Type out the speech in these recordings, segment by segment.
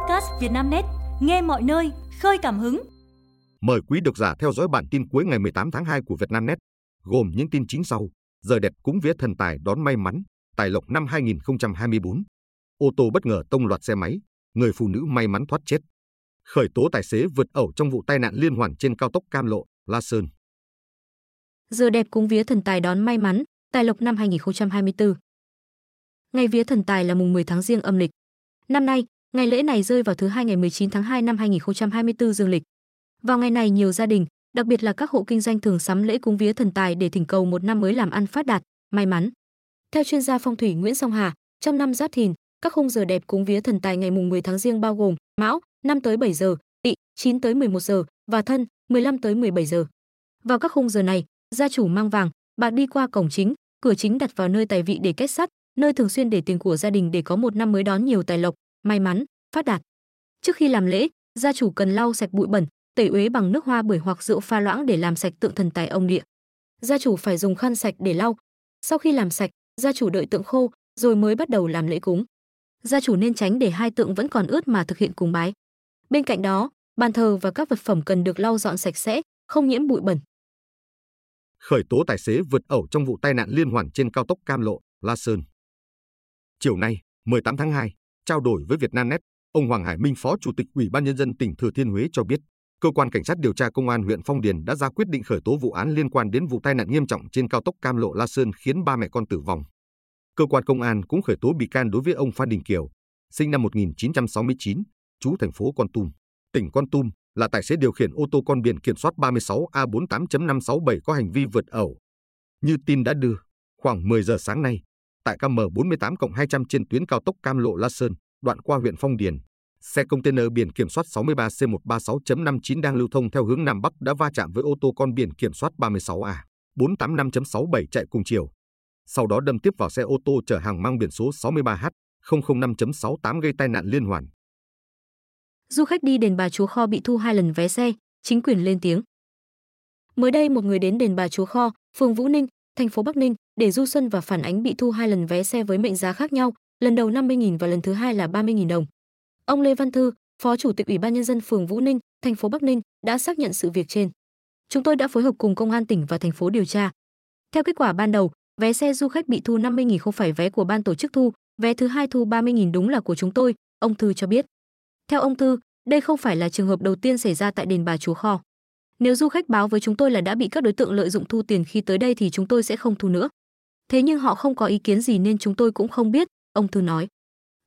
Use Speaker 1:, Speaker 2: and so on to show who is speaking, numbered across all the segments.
Speaker 1: podcast Vietnamnet, nghe mọi nơi, khơi cảm hứng.
Speaker 2: Mời quý độc giả theo dõi bản tin cuối ngày 18 tháng 2 của Vietnamnet, gồm những tin chính sau. Giờ đẹp cúng vía thần tài đón may mắn, tài lộc năm 2024. Ô tô bất ngờ tông loạt xe máy, người phụ nữ may mắn thoát chết. Khởi tố tài xế vượt ẩu trong vụ tai nạn liên hoàn trên cao tốc Cam Lộ, La Sơn.
Speaker 3: Giờ đẹp cúng vía thần tài đón may mắn, tài lộc năm 2024. Ngày vía thần tài là mùng 10 tháng Giêng âm lịch. Năm nay, ngày lễ này rơi vào thứ hai ngày 19 tháng 2 năm 2024 dương lịch. Vào ngày này nhiều gia đình, đặc biệt là các hộ kinh doanh thường sắm lễ cúng vía thần tài để thỉnh cầu một năm mới làm ăn phát đạt, may mắn. Theo chuyên gia phong thủy Nguyễn Song Hà, trong năm Giáp Thìn, các khung giờ đẹp cúng vía thần tài ngày mùng 10 tháng Giêng bao gồm Mão 5 tới 7 giờ, Tỵ 9 tới 11 giờ và Thân 15 tới 17 giờ. Vào các khung giờ này, gia chủ mang vàng, bạc đi qua cổng chính, cửa chính đặt vào nơi tài vị để kết sắt, nơi thường xuyên để tiền của gia đình để có một năm mới đón nhiều tài lộc, may mắn, phát đạt. Trước khi làm lễ, gia chủ cần lau sạch bụi bẩn, tẩy uế bằng nước hoa bưởi hoặc rượu pha loãng để làm sạch tượng thần tài ông địa. Gia chủ phải dùng khăn sạch để lau. Sau khi làm sạch, gia chủ đợi tượng khô rồi mới bắt đầu làm lễ cúng. Gia chủ nên tránh để hai tượng vẫn còn ướt mà thực hiện cúng bái. Bên cạnh đó, bàn thờ và các vật phẩm cần được lau dọn sạch sẽ, không nhiễm bụi bẩn.
Speaker 2: Khởi tố tài xế vượt ẩu trong vụ tai nạn liên hoàn trên cao tốc Cam Lộ, La Sơn. Chiều nay, 18 tháng 2, trao đổi với Vietnamnet, ông Hoàng Hải Minh, Phó Chủ tịch Ủy ban nhân dân tỉnh Thừa Thiên Huế cho biết, cơ quan cảnh sát điều tra công an huyện Phong Điền đã ra quyết định khởi tố vụ án liên quan đến vụ tai nạn nghiêm trọng trên cao tốc Cam Lộ La Sơn khiến ba mẹ con tử vong. Cơ quan công an cũng khởi tố bị can đối với ông Phan Đình Kiều, sinh năm 1969, trú thành phố Con Tum, tỉnh Con Tum, là tài xế điều khiển ô tô con biển kiểm soát 36A48.567 có hành vi vượt ẩu. Như tin đã đưa, khoảng 10 giờ sáng nay, tại KM48 200 trên tuyến cao tốc Cam Lộ La Sơn, đoạn qua huyện Phong Điền, xe container biển kiểm soát 63C136.59 đang lưu thông theo hướng Nam Bắc đã va chạm với ô tô con biển kiểm soát 36A 485.67 chạy cùng chiều. Sau đó đâm tiếp vào xe ô tô chở hàng mang biển số 63H 005.68 gây tai nạn liên hoàn.
Speaker 3: Du khách đi đền Bà Chúa Kho bị thu hai lần vé xe, chính quyền lên tiếng. Mới đây một người đến đền Bà Chúa Kho, phường Vũ Ninh, thành phố Bắc Ninh để du xuân và phản ánh bị thu hai lần vé xe với mệnh giá khác nhau, lần đầu 50.000 và lần thứ hai là 30.000 đồng. Ông Lê Văn Thư, Phó Chủ tịch Ủy ban nhân dân phường Vũ Ninh, thành phố Bắc Ninh đã xác nhận sự việc trên. Chúng tôi đã phối hợp cùng công an tỉnh và thành phố điều tra. Theo kết quả ban đầu, vé xe du khách bị thu 50.000 không phải vé của ban tổ chức thu, vé thứ hai thu 30.000 đúng là của chúng tôi, ông Thư cho biết. Theo ông Thư, đây không phải là trường hợp đầu tiên xảy ra tại đền Bà Chúa Kho. Nếu du khách báo với chúng tôi là đã bị các đối tượng lợi dụng thu tiền khi tới đây thì chúng tôi sẽ không thu nữa. Thế nhưng họ không có ý kiến gì nên chúng tôi cũng không biết, ông Thư nói.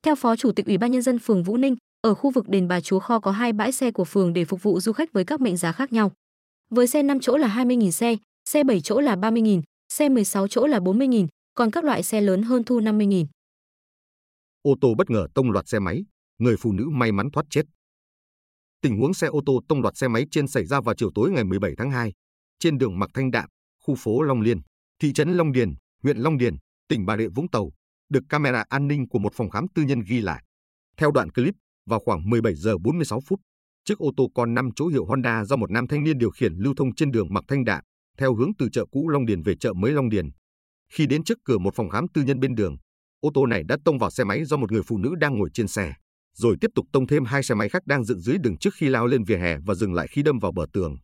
Speaker 3: Theo Phó Chủ tịch Ủy ban nhân dân phường Vũ Ninh, ở khu vực đền Bà Chúa Kho có hai bãi xe của phường để phục vụ du khách với các mệnh giá khác nhau. Với xe 5 chỗ là 20.000 xe, xe 7 chỗ là 30.000, xe 16 chỗ là 40.000, còn các loại xe lớn hơn thu 50.000.
Speaker 2: Ô tô bất ngờ tông loạt xe máy, người phụ nữ may mắn thoát chết. Tình huống xe ô tô tông loạt xe máy trên xảy ra vào chiều tối ngày 17 tháng 2, trên đường Mạc Thanh Đạm, khu phố Long Liên, thị trấn Long Điền, huyện Long Điền, tỉnh Bà Rịa Vũng Tàu, được camera an ninh của một phòng khám tư nhân ghi lại. Theo đoạn clip, vào khoảng 17 giờ 46 phút, chiếc ô tô con 5 chỗ hiệu Honda do một nam thanh niên điều khiển lưu thông trên đường Mạc Thanh Đạm, theo hướng từ chợ cũ Long Điền về chợ mới Long Điền. Khi đến trước cửa một phòng khám tư nhân bên đường, ô tô này đã tông vào xe máy do một người phụ nữ đang ngồi trên xe, rồi tiếp tục tông thêm hai xe máy khác đang dựng dưới đường trước khi lao lên vỉa hè và dừng lại khi đâm vào bờ tường.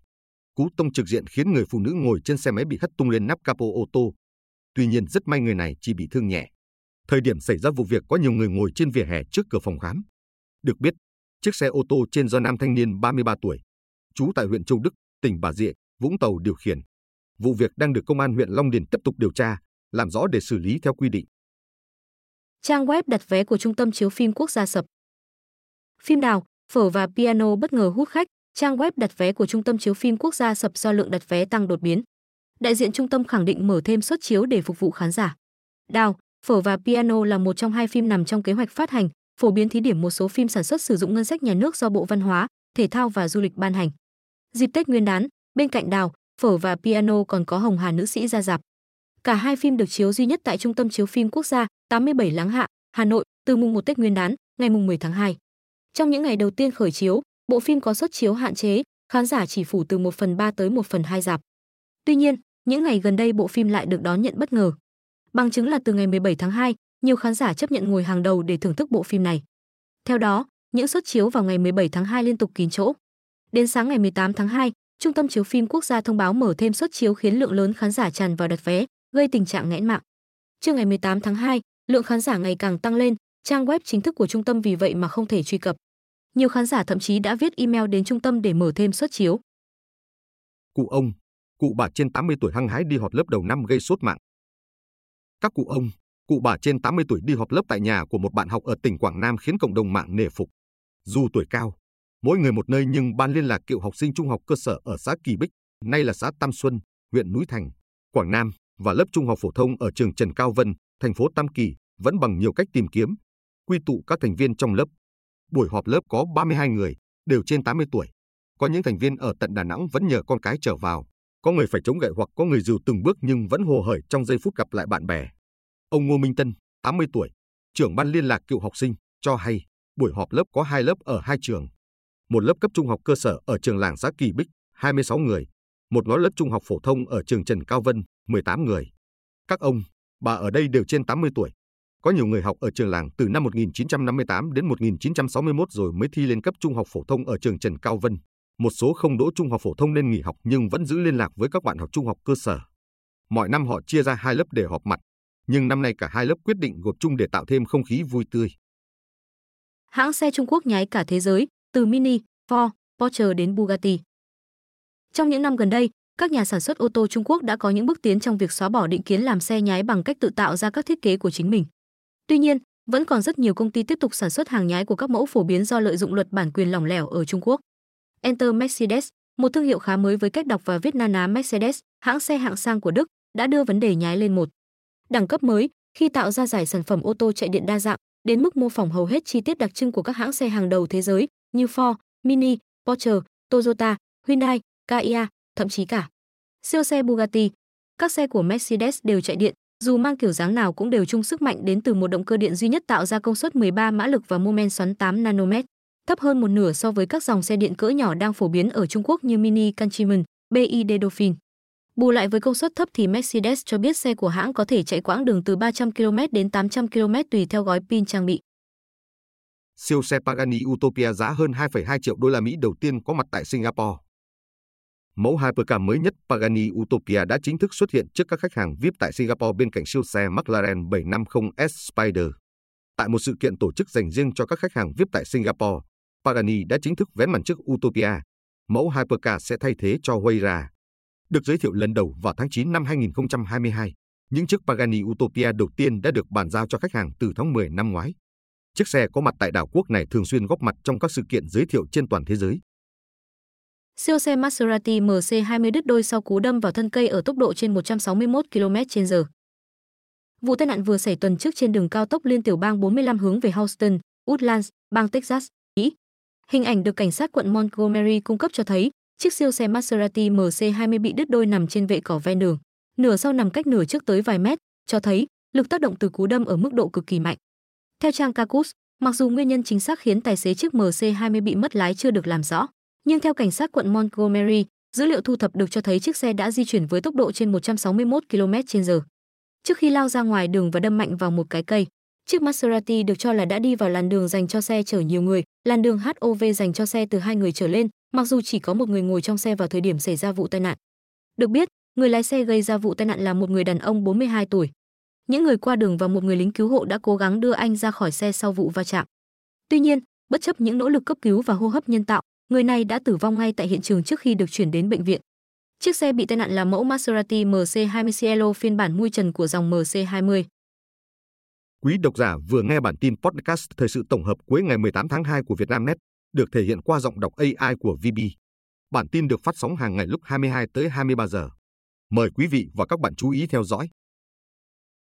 Speaker 2: Cú tông trực diện khiến người phụ nữ ngồi trên xe máy bị hất tung lên nắp capo ô tô. Tuy nhiên rất may người này chỉ bị thương nhẹ. Thời điểm xảy ra vụ việc có nhiều người ngồi trên vỉa hè trước cửa phòng khám. Được biết, chiếc xe ô tô trên do nam thanh niên 33 tuổi, trú tại huyện Châu Đức, tỉnh Bà Rịa, Vũng Tàu điều khiển. Vụ việc đang được công an huyện Long Điền tiếp tục điều tra, làm rõ để xử lý theo quy định.
Speaker 3: Trang web đặt vé của Trung tâm chiếu phim quốc gia sập. Phim đào, phở và piano bất ngờ hút khách, trang web đặt vé của Trung tâm chiếu phim quốc gia sập do lượng đặt vé tăng đột biến. Đại diện trung tâm khẳng định mở thêm suất chiếu để phục vụ khán giả. Đào, phở và piano là một trong hai phim nằm trong kế hoạch phát hành, phổ biến thí điểm một số phim sản xuất sử dụng ngân sách nhà nước do Bộ Văn hóa, Thể thao và Du lịch ban hành. Dịp Tết Nguyên đán, bên cạnh Đào, phở và piano còn có Hồng Hà nữ sĩ ra dạp. Cả hai phim được chiếu duy nhất tại Trung tâm chiếu phim quốc gia 87 Láng Hạ, Hà Nội từ mùng 1 Tết Nguyên đán, ngày mùng 10 tháng 2. Trong những ngày đầu tiên khởi chiếu, bộ phim có suất chiếu hạn chế, khán giả chỉ phủ từ 1 phần 3 tới 1 phần 2 dạp. Tuy nhiên, những ngày gần đây bộ phim lại được đón nhận bất ngờ. Bằng chứng là từ ngày 17 tháng 2, nhiều khán giả chấp nhận ngồi hàng đầu để thưởng thức bộ phim này. Theo đó, những suất chiếu vào ngày 17 tháng 2 liên tục kín chỗ. Đến sáng ngày 18 tháng 2, Trung tâm chiếu phim quốc gia thông báo mở thêm suất chiếu khiến lượng lớn khán giả tràn vào đặt vé, gây tình trạng nghẽn mạng. Trưa ngày 18 tháng 2, lượng khán giả ngày càng tăng lên, trang web chính thức của trung tâm vì vậy mà không thể truy cập. Nhiều khán giả thậm chí đã viết email đến trung tâm để mở thêm suất chiếu.
Speaker 2: Cụ ông, cụ bà trên 80 tuổi hăng hái đi họp lớp đầu năm gây sốt mạng. Các cụ ông, cụ bà trên 80 tuổi đi họp lớp tại nhà của một bạn học ở tỉnh Quảng Nam khiến cộng đồng mạng nể phục. Dù tuổi cao, mỗi người một nơi nhưng ban liên lạc cựu học sinh trung học cơ sở ở xã Kỳ Bích, nay là xã Tam Xuân, huyện Núi Thành, Quảng Nam và lớp trung học phổ thông ở trường Trần Cao Vân, thành phố Tam Kỳ vẫn bằng nhiều cách tìm kiếm, quy tụ các thành viên trong lớp. Buổi họp lớp có 32 người, đều trên 80 tuổi. Có những thành viên ở tận Đà Nẵng vẫn nhờ con cái trở vào, có người phải chống gậy hoặc có người dù từng bước nhưng vẫn hồ hởi trong giây phút gặp lại bạn bè. Ông Ngô Minh Tân, 80 tuổi, trưởng ban liên lạc cựu học sinh, cho hay buổi họp lớp có hai lớp ở hai trường. Một lớp cấp trung học cơ sở ở trường làng xã Kỳ Bích, 26 người. Một nhóm lớp trung học phổ thông ở trường Trần Cao Vân, 18 người. Các ông, bà ở đây đều trên 80 tuổi. Có nhiều người học ở trường làng từ năm 1958 đến 1961 rồi mới thi lên cấp trung học phổ thông ở trường Trần Cao Vân. Một số không đỗ trung học phổ thông nên nghỉ học nhưng vẫn giữ liên lạc với các bạn học trung học cơ sở. Mọi năm họ chia ra hai lớp để họp mặt, nhưng năm nay cả hai lớp quyết định gộp chung để tạo thêm không khí vui tươi.
Speaker 3: Hãng xe Trung Quốc nháy cả thế giới, từ Mini, Ford, Porsche đến Bugatti. Trong những năm gần đây, các nhà sản xuất ô tô Trung Quốc đã có những bước tiến trong việc xóa bỏ định kiến làm xe nhái bằng cách tự tạo ra các thiết kế của chính mình. Tuy nhiên, vẫn còn rất nhiều công ty tiếp tục sản xuất hàng nhái của các mẫu phổ biến do lợi dụng luật bản quyền lỏng lẻo ở Trung Quốc. Enter Mercedes, một thương hiệu khá mới với cách đọc và viết na ná Mercedes, hãng xe hạng sang của Đức, đã đưa vấn đề nhái lên một đẳng cấp mới khi tạo ra giải sản phẩm ô tô chạy điện đa dạng đến mức mô phỏng hầu hết chi tiết đặc trưng của các hãng xe hàng đầu thế giới như Ford, Mini, Porsche, Toyota, Hyundai, Kia, thậm chí cả siêu xe Bugatti. Các xe của Mercedes đều chạy điện, dù mang kiểu dáng nào cũng đều chung sức mạnh đến từ một động cơ điện duy nhất tạo ra công suất 13 mã lực và mô men xoắn 8 nanomet, thấp hơn một nửa so với các dòng xe điện cỡ nhỏ đang phổ biến ở Trung Quốc như Mini Countryman, BYD Dolphin. Bù lại với công suất thấp thì Mercedes cho biết xe của hãng có thể chạy quãng đường từ 300 km đến 800 km tùy theo gói pin trang bị.
Speaker 2: Siêu xe Pagani Utopia giá hơn 2,2 triệu đô la Mỹ đầu tiên có mặt tại Singapore. Mẫu hypercar mới nhất Pagani Utopia đã chính thức xuất hiện trước các khách hàng VIP tại Singapore bên cạnh siêu xe McLaren 750S Spider. Tại một sự kiện tổ chức dành riêng cho các khách hàng VIP tại Singapore, Pagani đã chính thức vén màn trước Utopia. Mẫu hypercar sẽ thay thế cho Huayra, được giới thiệu lần đầu vào tháng 9 năm 2022, những chiếc Pagani Utopia đầu tiên đã được bàn giao cho khách hàng từ tháng 10 năm ngoái. Chiếc xe có mặt tại đảo quốc này thường xuyên góp mặt trong các sự kiện giới thiệu trên toàn thế giới.
Speaker 3: Siêu xe Maserati MC20 đứt đôi sau cú đâm vào thân cây ở tốc độ trên 161 km/h. Vụ tai nạn vừa xảy tuần trước trên đường cao tốc liên tiểu bang 45 hướng về Houston, Woodlands, bang Texas, Mỹ. Hình ảnh được cảnh sát quận Montgomery cung cấp cho thấy chiếc siêu xe Maserati MC20 bị đứt đôi nằm trên vệ cỏ ven đường. Nửa sau nằm cách nửa trước tới vài mét, cho thấy lực tác động từ cú đâm ở mức độ cực kỳ mạnh. Theo trang Kakus, mặc dù nguyên nhân chính xác khiến tài xế chiếc MC20 bị mất lái chưa được làm rõ, nhưng theo cảnh sát quận Montgomery, dữ liệu thu thập được cho thấy chiếc xe đã di chuyển với tốc độ trên 161 km/h. Trước khi lao ra ngoài đường và đâm mạnh vào một cái cây, chiếc Maserati được cho là đã đi vào làn đường dành cho xe chở nhiều người, làn đường HOV dành cho xe từ hai người trở lên, mặc dù chỉ có một người ngồi trong xe vào thời điểm xảy ra vụ tai nạn. Được biết, người lái xe gây ra vụ tai nạn là một người đàn ông 42 tuổi. Những người qua đường và một người lính cứu hộ đã cố gắng đưa anh ra khỏi xe sau vụ va chạm. Tuy nhiên, bất chấp những nỗ lực cấp cứu và hô hấp nhân tạo, người này đã tử vong ngay tại hiện trường trước khi được chuyển đến bệnh viện. Chiếc xe bị tai nạn là mẫu Maserati MC20 Cielo phiên bản mui trần của dòng MC20.
Speaker 2: Quý độc giả vừa nghe bản tin podcast thời sự tổng hợp cuối ngày 18 tháng 2 của Vietnamnet, được thể hiện qua giọng đọc AI của VB. Bản tin được phát sóng hàng ngày lúc 22 tới 23 giờ. Mời quý vị và các bạn chú ý theo dõi.